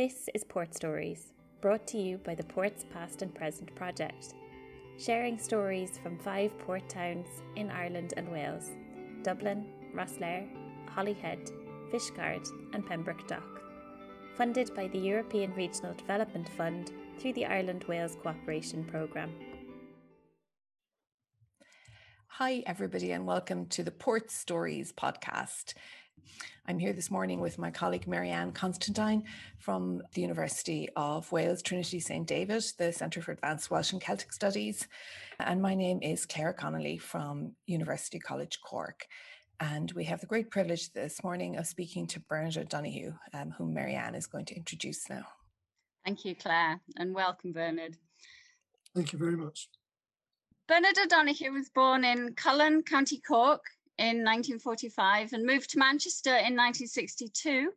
This is Port Stories, brought to you by the Ports Past and Present project, sharing stories from five port towns in Ireland and Wales Dublin, Rosslare, Holyhead, Fishguard, and Pembroke Dock. Funded by the European Regional Development Fund through the Ireland Wales Cooperation Programme. Hi, everybody, and welcome to the Port Stories podcast. I'm here this morning with my colleague Marianne Constantine from the University of Wales, Trinity St. David, the Centre for Advanced Welsh and Celtic Studies. And my name is Claire Connolly from University College Cork. And we have the great privilege this morning of speaking to Bernard O'Donoghue, um, whom Marianne is going to introduce now. Thank you, Claire, and welcome, Bernard. Thank you very much. Bernard O'Donoghue was born in Cullen, County Cork in 1945 and moved to Manchester in 1962,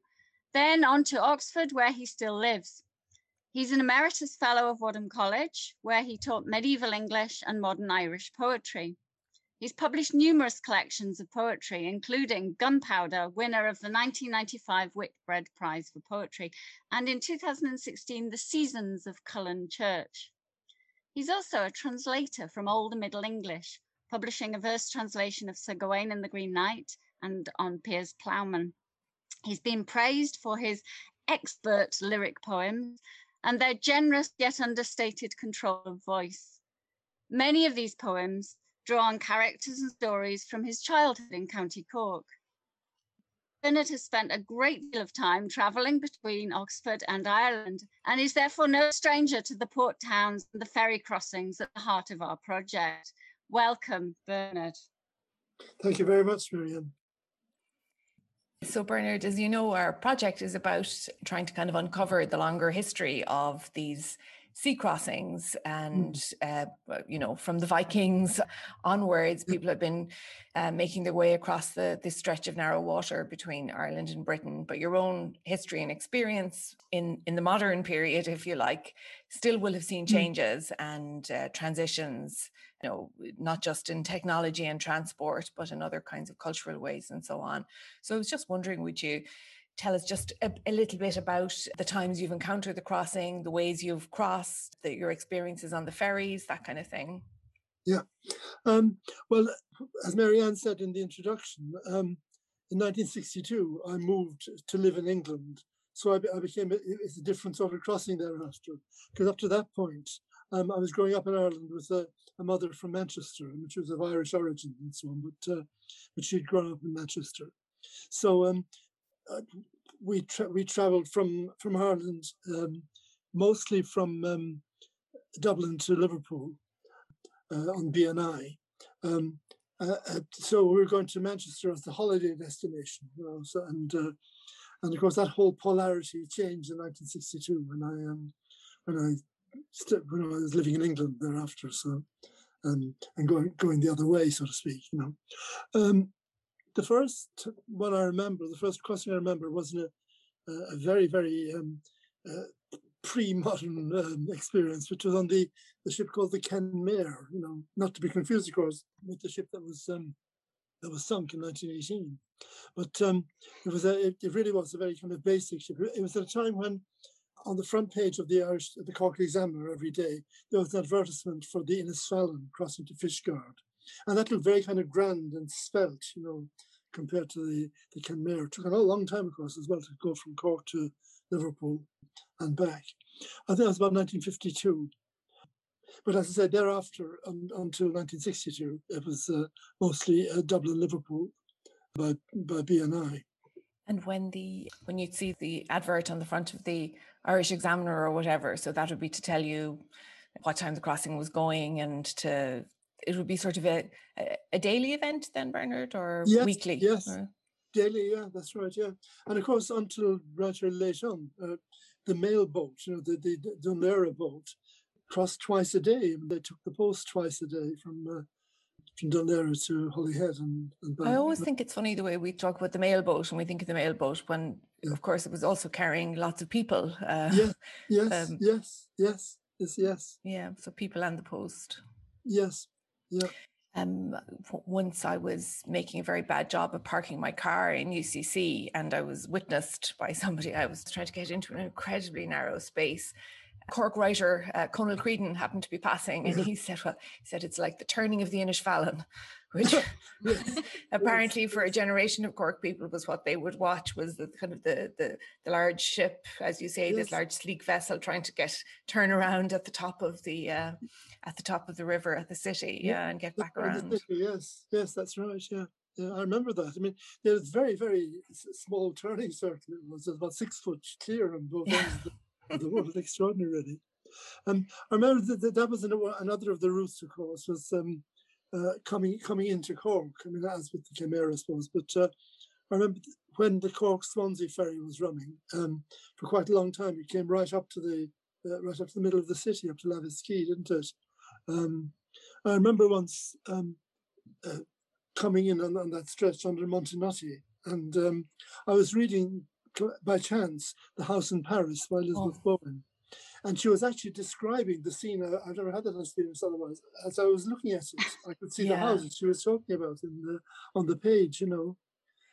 then on to Oxford, where he still lives. He's an emeritus fellow of Wadham College, where he taught medieval English and modern Irish poetry. He's published numerous collections of poetry, including Gunpowder, winner of the 1995 Whitbread Prize for Poetry, and in 2016, The Seasons of Cullen Church. He's also a translator from Old and Middle English, publishing a verse translation of Sir Gawain and the Green Knight and on Piers Plowman. He's been praised for his expert lyric poems and their generous yet understated control of voice. Many of these poems draw on characters and stories from his childhood in County Cork. Bernard has spent a great deal of time travelling between Oxford and Ireland and is therefore no stranger to the port towns and the ferry crossings at the heart of our project. Welcome, Bernard. Thank you very much, Marianne. So, Bernard, as you know, our project is about trying to kind of uncover the longer history of these sea crossings and mm. uh, you know from the vikings onwards people have been uh, making their way across the this stretch of narrow water between ireland and britain but your own history and experience in in the modern period if you like still will have seen mm. changes mm. and uh, transitions you know not just in technology and transport but in other kinds of cultural ways and so on so i was just wondering would you tell us just a, a, little bit about the times you've encountered the crossing, the ways you've crossed, the, your experiences on the ferries, that kind of thing. Yeah. Um, well, as Marianne said in the introduction, um, in 1962, I moved to live in England. So I, I became a, it's a different sort of crossing thereafter. Because up to that point, um, I was growing up in Ireland with a, a, mother from Manchester, which was of Irish origin and so on, but uh, but she'd grown up in Manchester. So um, we tra- we travelled from from Ireland, um, mostly from um, Dublin to Liverpool uh, on B&I. Um, uh, uh, so we were going to Manchester as the holiday destination, you know, so, and uh, and of course that whole polarity changed in 1962 when I um, when I when I was living in England thereafter. So um, and going going the other way, so to speak, you know. Um, the first one I remember, the first crossing I remember was in a, a very, very um, uh, pre-modern um, experience, which was on the, the ship called the Kenmare, you know, not to be confused, of course, with the ship that was um, that was sunk in 1918. But um, it was a, it, it, really was a very kind of basic ship. It was at a time when on the front page of the Irish, the Cork Examiner every day, there was an advertisement for the Innisfallen crossing to Fishguard. And that looked very kind of grand and spelt, you know, compared to the, the Kenmare. It took a long time, of course, as well to go from Cork to Liverpool and back. I think that was about 1952. But as I said, thereafter, um, until 1962, it was uh, mostly uh, Dublin, Liverpool by, by B&I. And when the when you'd see the advert on the front of the Irish Examiner or whatever, so that would be to tell you what time the crossing was going and to it would be sort of a a daily event then, Bernard, or yes, weekly? Yes, or? daily. Yeah, that's right. Yeah, and of course until rather late on, uh, the mail boat, you know, the the, the boat, crossed twice a day. They took the post twice a day from. Uh, from Laoghaire to Holyhead and, and. I always think it's funny the way we talk about the mail boat and we think of the mail boat when, yeah. of course, it was also carrying lots of people. Uh, yeah, yes, um, yes, yes, yes, yes. Yeah, so people and the post. Yes, Um, once I was making a very bad job of parking my car in UCC, and I was witnessed by somebody. I was trying to get into an incredibly narrow space. Cork writer uh, Conal Creedon happened to be passing, and he said, "Well, he said it's like the turning of the Innisfallen." Which apparently for a generation of Cork people was what they would watch was the kind of the the, the large ship, as you say, yes. this large sleek vessel trying to get turn around at the top of the uh, at the top of the river at the city, yeah, yeah and get back around. City, yes, yes, that's right. Yeah. Yeah, I remember that. I mean, there was very, very small turning circle. It was about six foot clear on both ends of the world. Extraordinary, really. Um, I remember that, that, that was another of the routes, of course, was um, uh, coming coming into Cork. I mean, as with the Kenmare, I suppose. But uh, I remember when the Cork Swansea ferry was running um, for quite a long time. It came right up to the uh, right up to the middle of the city, up to Lapp's Quay, didn't it? Um, I remember once um, uh, coming in on, on, that stretch under Montenotte, and um, I was reading by chance The House in Paris by Elizabeth oh. Bowen and she was actually describing the scene. I, have never had that experience otherwise. As I was looking at it, I could see yeah. the houses she was talking about in the on the page. You know,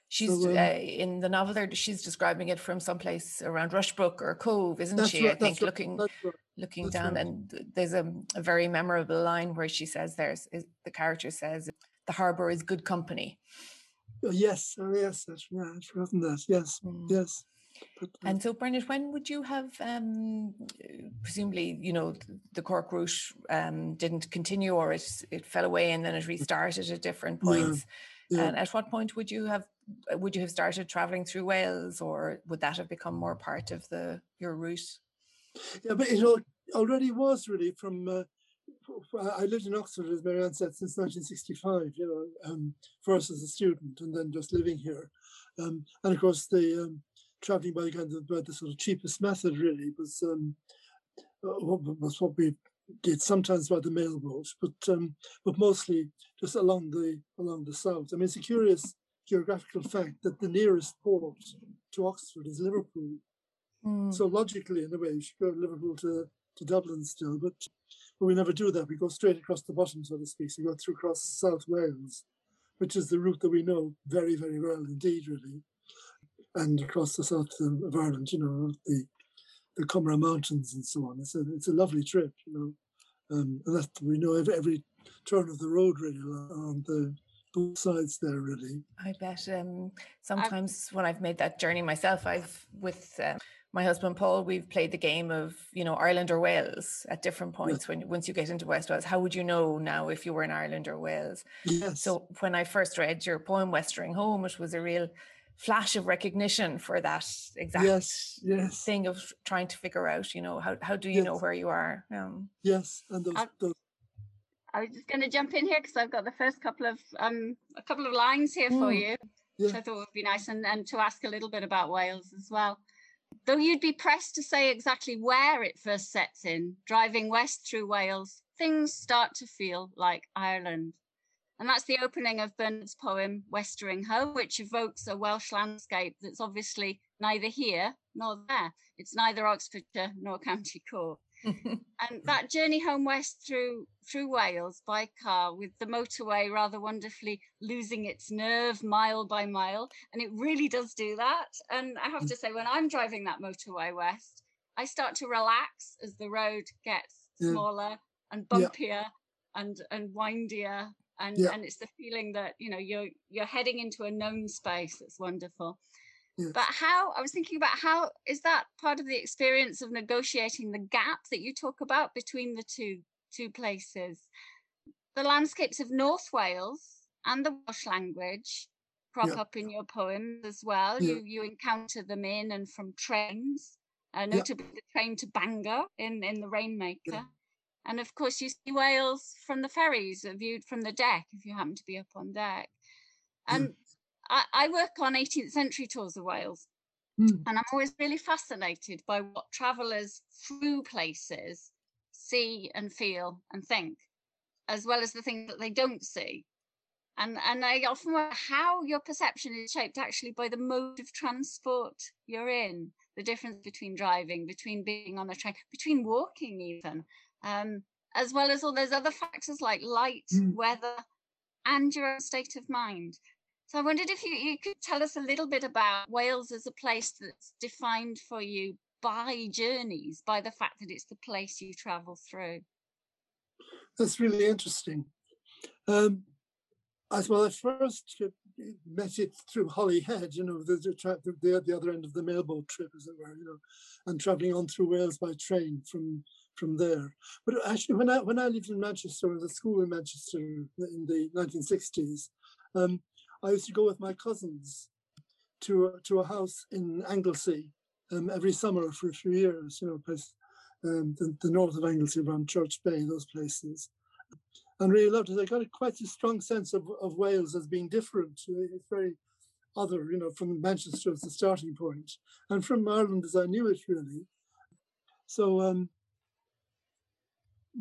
she's so, um, uh, in the novel there. She's describing it from someplace around Rushbrooke or Cobh, isn't she? Right, I think looking right, looking that's down, right. and there's a, a, very memorable line where she says, "There's is, the character says the harbour is good company." Oh, yes, oh, yes, that's right. I've forgotten that. Yes, mm. yes. And so, Bernard, when would you have, um, presumably, you know, the Cork route um, didn't continue or it, it fell away and then it restarted at different points? Yeah, yeah. And at what point would you have would you have started traveling through Wales, or would that have become more part of the your route? Yeah, but it already was really from. Uh, I lived in Oxford, as Marianne said, since 1965. You know, um, first as a student, and then just living here. Um, and of course, the um, traveling by the kind of by the sort of cheapest method really was um, uh, was what we did sometimes by the mail boat, but um, but mostly just along the along the south. I mean, it's a curious geographical fact that the nearest port to Oxford is Liverpool. Mm. So logically, in a way, you should go to Liverpool to, to Dublin still, but but we never do that. We go straight across the bottom, so to speak. So we go through across South Wales, which is the route that we know very, very well indeed, really and across the south of Ireland, you know, the the Comeragh Mountains and so on. It's a it's a lovely trip, you know, um, and that we know every, every turn of the road really on the both sides there really. I bet. Um, sometimes I've, when I've made that journey myself, I've with. Um, my husband Paul, we've played the game of you know Ireland or Wales at different points. Yes. When once you get into West Wales, how would you know now if you were in Ireland or Wales? Yes. So when I first read your poem Westering Home, it was a real flash of recognition for that exact yes, yes. thing of trying to figure out, you know, how, how do you yes. know where you are? Um, yes, and those, those. I was just going to jump in here because I've got the first couple of um a couple of lines here mm. for you, yeah. which I thought would be nice, and and to ask a little bit about Wales as well. Though you'd be pressed to say exactly where it first sets in, driving west through Wales, things start to feel like Ireland. And that's the opening of Bernard's poem, Westering Home, which evokes a Welsh landscape that's obviously neither here nor there. It's neither Oxfordshire nor County Cork. and that journey home west through through Wales by car with the motorway rather wonderfully losing its nerve mile by mile and it really does do that and I have to say when I'm driving that motorway west I start to relax as the road gets mm. smaller and bumpier yeah. and and windier and yeah. and it's the feeling that you know you're you're heading into a known space that's wonderful. But how i was thinking about how is that part of the experience of negotiating the gap that you talk about between the two two places? The landscapes of north wales and the welsh language crop yeah. up in your poems as well. You you encounter them in and from trains uh, notably the train to bangor in in the rainmaker and of course, you see Wales from the ferries, viewed from the deck if you happen to be up on deck. And mm. I, I, work on 18th century tours of Wales. Mm. And I'm always really fascinated by what travellers through places see and feel and think, as well as the things that they don't see. And, and I often wonder how your perception is shaped actually by the mode of transport you're in, the difference between driving, between being on a train, between walking even um, as well as all those other factors like light, mm. weather, and your own state of mind. So I wondered if you, you could tell us a little bit about Wales as a place that's defined for you by journeys, by the fact that it's the place you travel through. That's really interesting. Um, as well, I first met it through Holyhead, you know, the, the, the, the other end of the mailboat trip, as it were, you know, and traveling on through Wales by train from from there. But actually, when I when I lived in Manchester, I was at school in Manchester in the 1960s. Um, I used to go with my cousins to a, to a house in Anglesey um, every summer for a few years. You know, place, um, the, the north of Anglesey, around Church Bay, those places and really loved it. I got a, quite a strong sense of, of Wales as being different. It's very other, you know, from Manchester as the starting point, and from Ireland as I knew it really. So, um,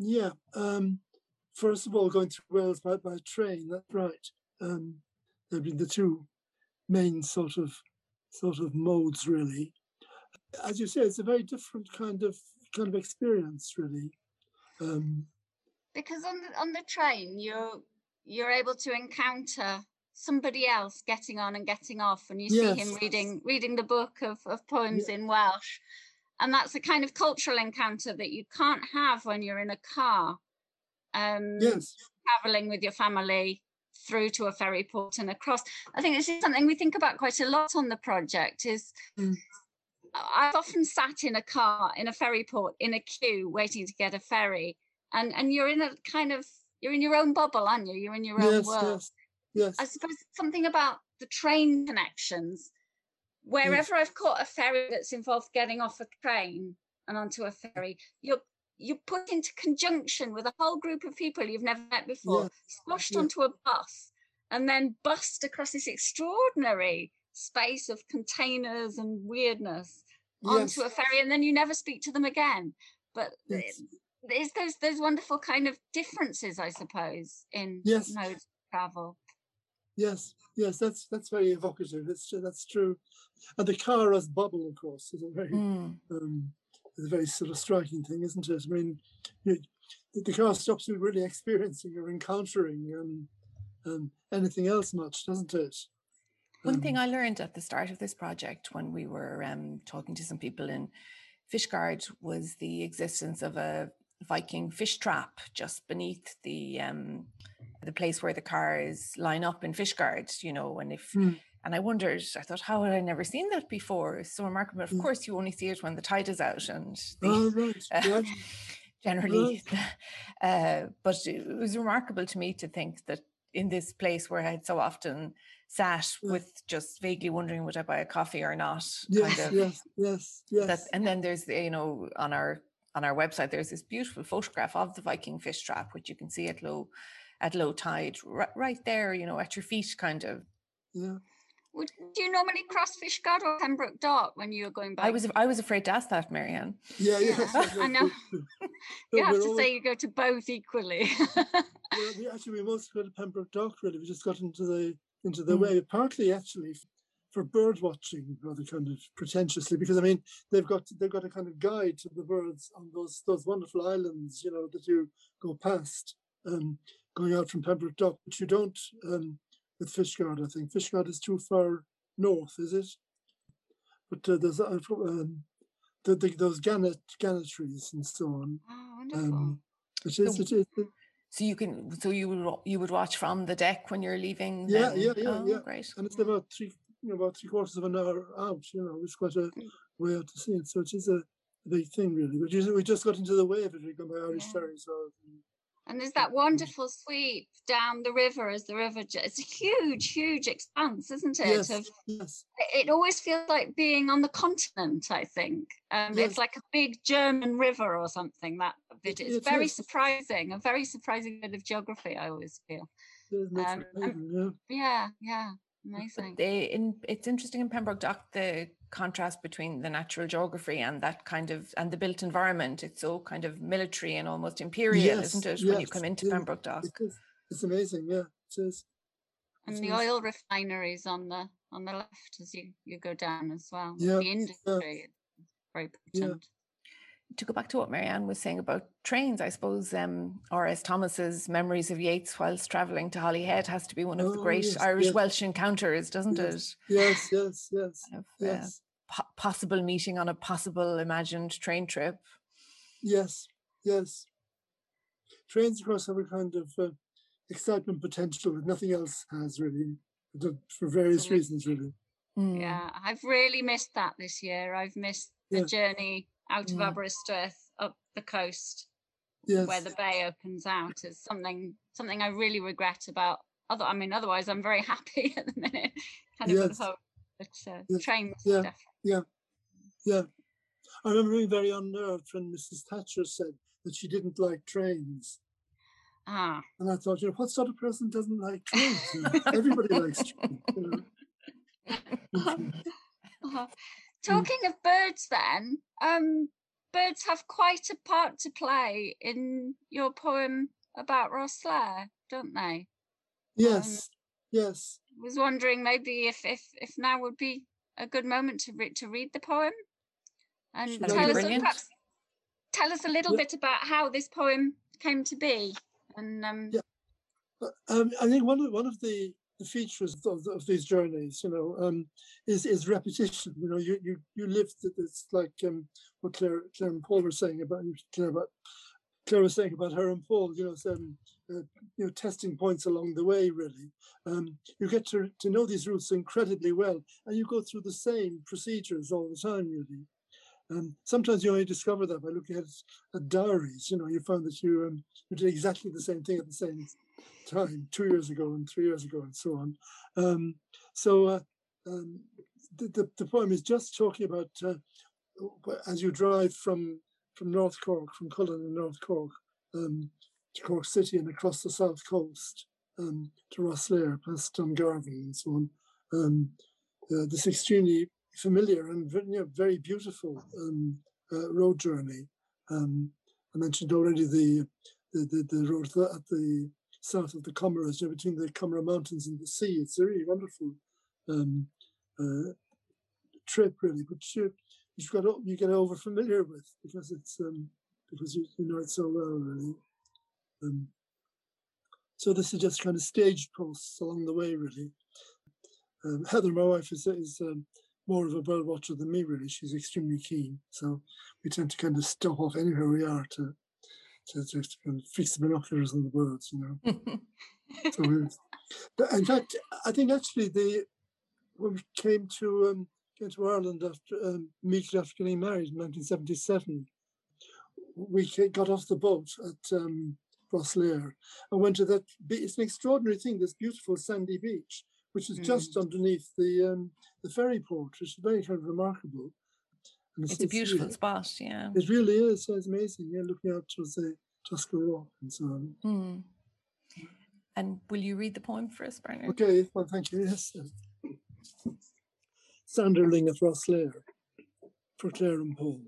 yeah, um, first of all, going to Wales by, by train, that's right. Um, they've been the two main sort of sort of modes, really. As you say, it's a very different kind of kind of experience, really. Um, because on the on the train you're you're able to encounter somebody else getting on and getting off and you yes. see him reading reading the book of, of poems yeah. in welsh and that's a kind of cultural encounter that you can't have when you're in a car um yes. traveling with your family through to a ferry port and across i think this is something we think about quite a lot on the project is mm. i've often sat in a car in a ferry port in a queue waiting to get a ferry and and you're in a kind of you're in your own bubble, aren't you? You're in your own yes, world. Yes, yes. I suppose something about the train connections. Mm. Wherever yes. I've caught a ferry that's involved getting off a train and onto a ferry, you're you're put into conjunction with a whole group of people you've never met before, yes. squashed yes. onto a bus, and then bussed across this extraordinary space of containers and weirdness onto a ferry, and then you never speak to them again. But there's those those wonderful kind of differences, I suppose, in yes. modes of travel. Yes, yes, that's that's very evocative. It's that's true, and the car as bubble, of course, is a very mm. um, is a very sort of striking thing, isn't it? I mean, you, the car stops you really experiencing or encountering um, um, anything else much, doesn't it? One thing um, I learned at the start of this project when we were um, talking to some people in Fishguard was the existence of a Viking fish trap just beneath the um, the place where the cars line up in Fishguard, you know, and if mm. and I wondered, I thought, how had I never seen that before? It's so remarkable. Of mm. course, you only see it when the tide is out, and the, oh, right. uh, generally, uh, but it was remarkable to me to think that in this place where I had so often sat yeah. with just vaguely wondering would I buy a coffee or not. Yes, kind of, yes, yes, yes. That, and then there's you know on our on our website, there's this beautiful photograph of the Viking fish trap, which you can see at low at low tide, right, right there, you know, at your feet, kind of. Yeah. Would do you normally cross Fishguard or Pembroke Dock when you were going back? I was I was afraid to ask that, Marianne. Yeah, yeah. I know. you have to say you go to both equally. yeah, we actually we most go to Pembroke Dock. Really, we just got into the into the mm. way. Partly actually for bird watching rather kind of pretentiously because I mean they've got they've got a kind of guide to the birds on those those wonderful islands you know that you go past um, going out from Pembroke Dock but you don't um, with Fishguard I think. Fishguard is too far north is it? But uh, there's uh, um, the, the, those gannet gannet trees and so on. Oh, wonderful. Um, it is, so, it is, so you can so you would you would watch from the deck when you're leaving yeah then? yeah yeah oh, yeah. great. And it's about three you know, about three quarters of an hour out. You know, it's quite a mm. way out to see it. So it is a big thing, really. But we just got into the way of it. We come by Irish yeah. Ferry, so. And there's that wonderful sweep down the river as the river. It's a huge, huge expanse, isn't it? Yes, of, yes. It always feels like being on the continent. I think um, yes. it's like a big German river or something. That bit is it very is. surprising. A very surprising bit of geography. I always feel. Um, and, yeah, yeah. Amazing. They, in, it's interesting in Pembroke Dock the contrast between the natural geography and that kind of and the built environment. It's so kind of military and almost imperial, yes, isn't it? Yes, when you come into yeah, Pembroke Dock, it it's amazing. Yeah, it is. And the oil refineries on the on the left as you you go down as well. Yeah, the industry yeah. very potent. To go back to what Marianne was saying about trains, I suppose um, R.S. Thomas's Memories of Yeats whilst travelling to Holyhead has to be one of oh, the great yes, Irish yes. Welsh encounters, doesn't yes. it? Yes, yes, yes. Kind of, yes. Uh, po- possible meeting on a possible imagined train trip. Yes, yes. Trains, of course, have a kind of uh, excitement potential that nothing else has really, for various reasons, really. Mm. Yeah, I've really missed that this year. I've missed the yeah. journey out of mm. Aberystwyth up the coast yes. where the bay opens out is something something I really regret about other I mean otherwise I'm very happy at the minute kind of yes. hope but uh, yes. trains yeah. Definitely. yeah yeah I remember being very unnerved when Mrs Thatcher said that she didn't like trains ah and I thought you know what sort of person doesn't like trains everybody likes trains you know? uh-huh. Talking of birds, then, um, birds have quite a part to play in your poem about Rosslare, don't they? Yes, um, yes. Was wondering maybe if if if now would be a good moment to read to read the poem, and That'd tell us perhaps tell us a little yeah. bit about how this poem came to be. And um, yeah, uh, um, I think one of one of the the features of, of these journeys, you know, um, is is repetition. You know, you you you live. It's like um, what Claire Claire and Paul were saying about Claire about Claire was saying about her and Paul. You know, some uh, you know testing points along the way. Really, um, you get to to know these routes incredibly well, and you go through the same procedures all the time. Really. Um, sometimes you only discover that by looking at, at diaries. You know, you find that you um, you did exactly the same thing at the same time, two years ago and three years ago, and so on. Um, so uh, um, the, the, the, poem is just talking about uh, as you drive from from North Cork, from Cullen in North Cork, um, to Cork City and across the south coast um, to Rosslare, past Dungarvan and so on. Um, uh, this extremely familiar and very, you know, very beautiful um, uh, road journey. Um, I mentioned already the the, the, the road at the south of the Comeraghs, you know, between the Comeragh Mountains and the sea. It's a really wonderful um, uh, trip, really. which you, you've got you get over familiar with because it's um, because you, you know it so well, really. Um, so this is just kind of stage posts along the way, really. Um, Heather, my wife, is, is um, more of a bird watcher than me, really. She's extremely keen, so we tend to kind of stop off anywhere we are to to, to, to kind of fix the binoculars on the birds, you know. so but in fact, I think actually the when we came to um, came to Ireland after um, immediately after getting married in 1977, we got off the boat at um, Rosslare and went to that. It's an extraordinary thing. This beautiful sandy beach, which is mm. just underneath the um, the ferry port, which is very kind of remarkable. It's, it's, a beautiful it's, spot, yeah. It really is. It's amazing. Yeah, looking out towards the Tuskar Rock and so on. Mm. And will you read the poem for us, Bernard? Okay, well, thank you. Yes. Sanderling at Rosslare for Claire and Paul.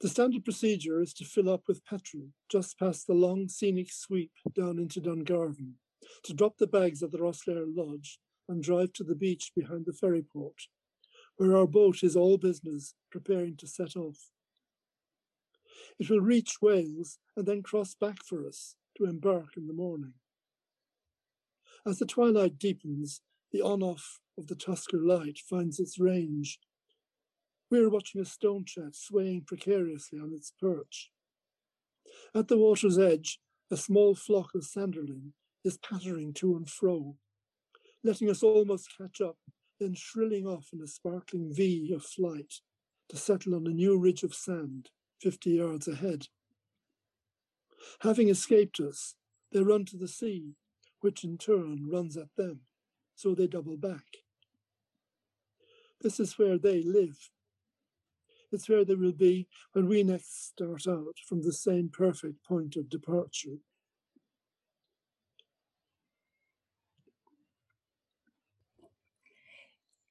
The standard procedure is to fill up with petrol just past the long scenic sweep down into Dungarvan, to drop the bags at the Rosslare Lodge and drive to the beach behind the ferry port where our boat is all business, preparing to set off. It will reach Wales and then cross back for us to embark in the morning. As the twilight deepens, the on off of the Tuskar light finds its range. We are watching a stone chat swaying precariously on its perch. At the water's edge, a small flock of sanderling is pattering to and fro, letting us almost catch up then shrilling off in a sparkling V of flight to settle on a new ridge of sand 50 yards ahead. Having escaped us, they run to the sea, which in turn runs at them, so they double back. This is where they live. It's where they will be when we next start out from the same perfect point of departure.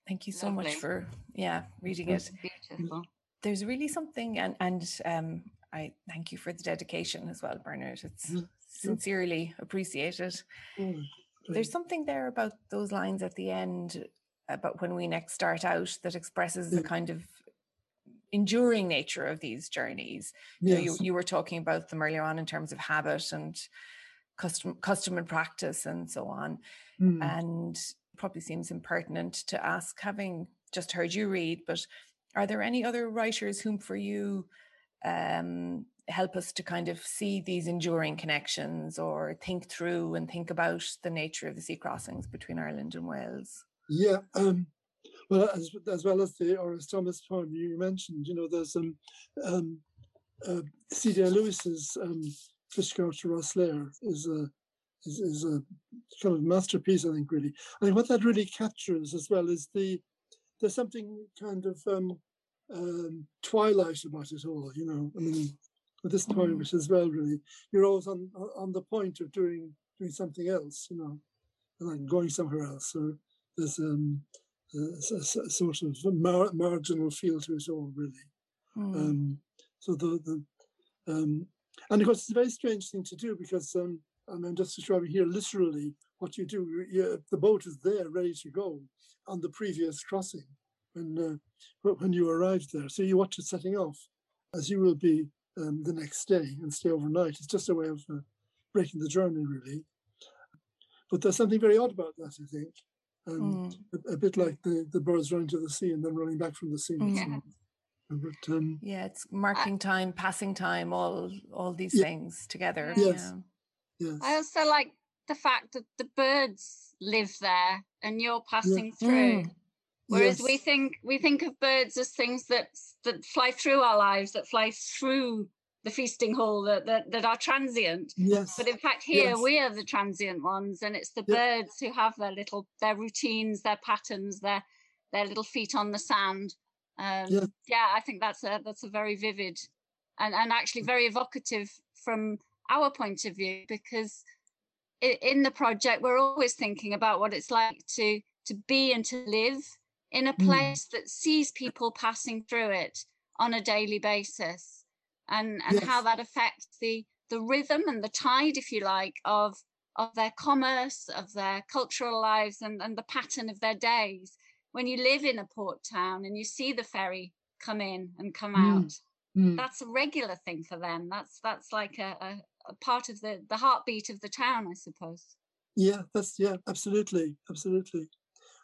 Thank you so Lovely. much for yeah reading it. Beautiful. There's really something, and and um, I thank you for the dedication as well, Bernard. It's mm-hmm. sincerely appreciated. Mm-hmm. There's something there about those lines at the end about when we next start out that expresses the kind of enduring nature of these journeys. You, know, you, you were talking about them earlier on in terms of habit and custom, custom and practice and so on. Mm. And probably seems impertinent to ask, having just heard you read, but are there any other writers whom for you um, help us to kind of see these enduring connections or think through and think about the nature of the sea crossings between Ireland and Wales? Yeah. Um, well, as, as well as the R.S. Thomas poem you mentioned, you know, there's um, um, uh, C. Day Lewis's um, Fishguard to Rosslare is a is, is a kind of masterpiece, I think, really. I think what that really captures as well is the there's something kind of um, um, twilight about it all, you know. I mean, with this poem, Mm. which as well, really, you're always on on the point of doing doing something else, you know, like going somewhere else. So there's um, a, a a sort of mar- marginal feel to it all, really. Mm. Um, so the the um, and of course it's a very strange thing to do because um, I mean just describing here literally what you do. You, the boat is there ready to go on the previous crossing when uh, when you arrived there. So you watch it setting off, as you will be um, the next day and stay overnight. It's just a way of uh, breaking the journey, really. But there's something very odd about that, I think. Um, Mm. a, a bit like the, the birds running to the sea and then running back from the sea. and on. But um, Yeah, it's marking time, passing time, all all these Yeah. things together. Yes. yeah. Yes, I also like the fact that the birds live there and you're passing through. Mm. Whereas we think we think of birds as things that that fly through our lives, that fly through the feasting hall, that that, that are transient. yes, But in fact, here Yes. we are the transient ones, and it's the Yeah. birds who have their little their routines, their patterns, their their little feet on the sand. Um, Yeah. yeah, I think that's a that's a very vivid and and actually very evocative from our point of view because in the project we're always thinking about what it's like to to be and to live in a Mm. place that sees people passing through it on a daily basis and and how that affects the the rhythm and the tide if you like of of their commerce of their cultural lives and and the pattern of their days when you live in a port town and you see the ferry come in and come Mm. out Mm, that's a regular thing for them that's that's like a part of the the heartbeat of the town i suppose yeah, that's yeah, absolutely, absolutely.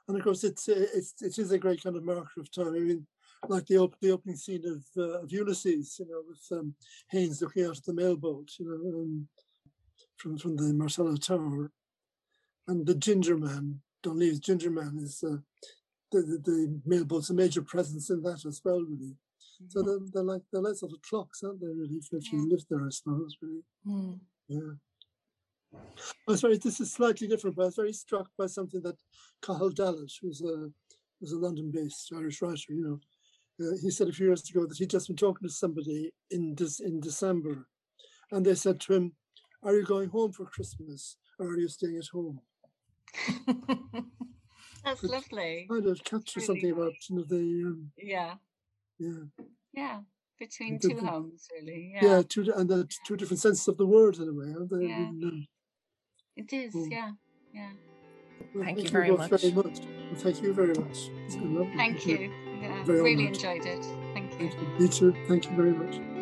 And of course, it's uh, it's it is a great kind of marker of time. I mean, like the op- the opening scene of uh, of Ulysses, you know, with um, Haines looking out at the mailboat, you know, um, from from the Martello Tower, and the Ginger Man, Donleavy's Ginger Man is uh, the, the the mailboat's a major presence in that as well, really. So they're, they're like they're like sort of clocks, aren't they? Really, if, if you Yeah. live there, I suppose. Really, Mm. yeah. I was very. This is slightly different, but I was very struck by something that Cahal Dallat, who's a was a London-based Irish writer, you know, uh, he said a few years ago that he'd just been talking to somebody in this in December, and they said to him, "Are you going home for Christmas, or are you staying at home?" that's lovely Kind of capture Really something about you know the um, yeah yeah yeah between The- two the- homes really yeah, yeah, two and the two different senses of the word in a way, aren't they? I Yeah. mean, um, it is Mm. yeah yeah well, Thank you very both very much. much. Well, thank you very much. It's been lovely. thank you yeah Very really honoured. enjoyed it thank you Thank you. Me too. Thank you very much.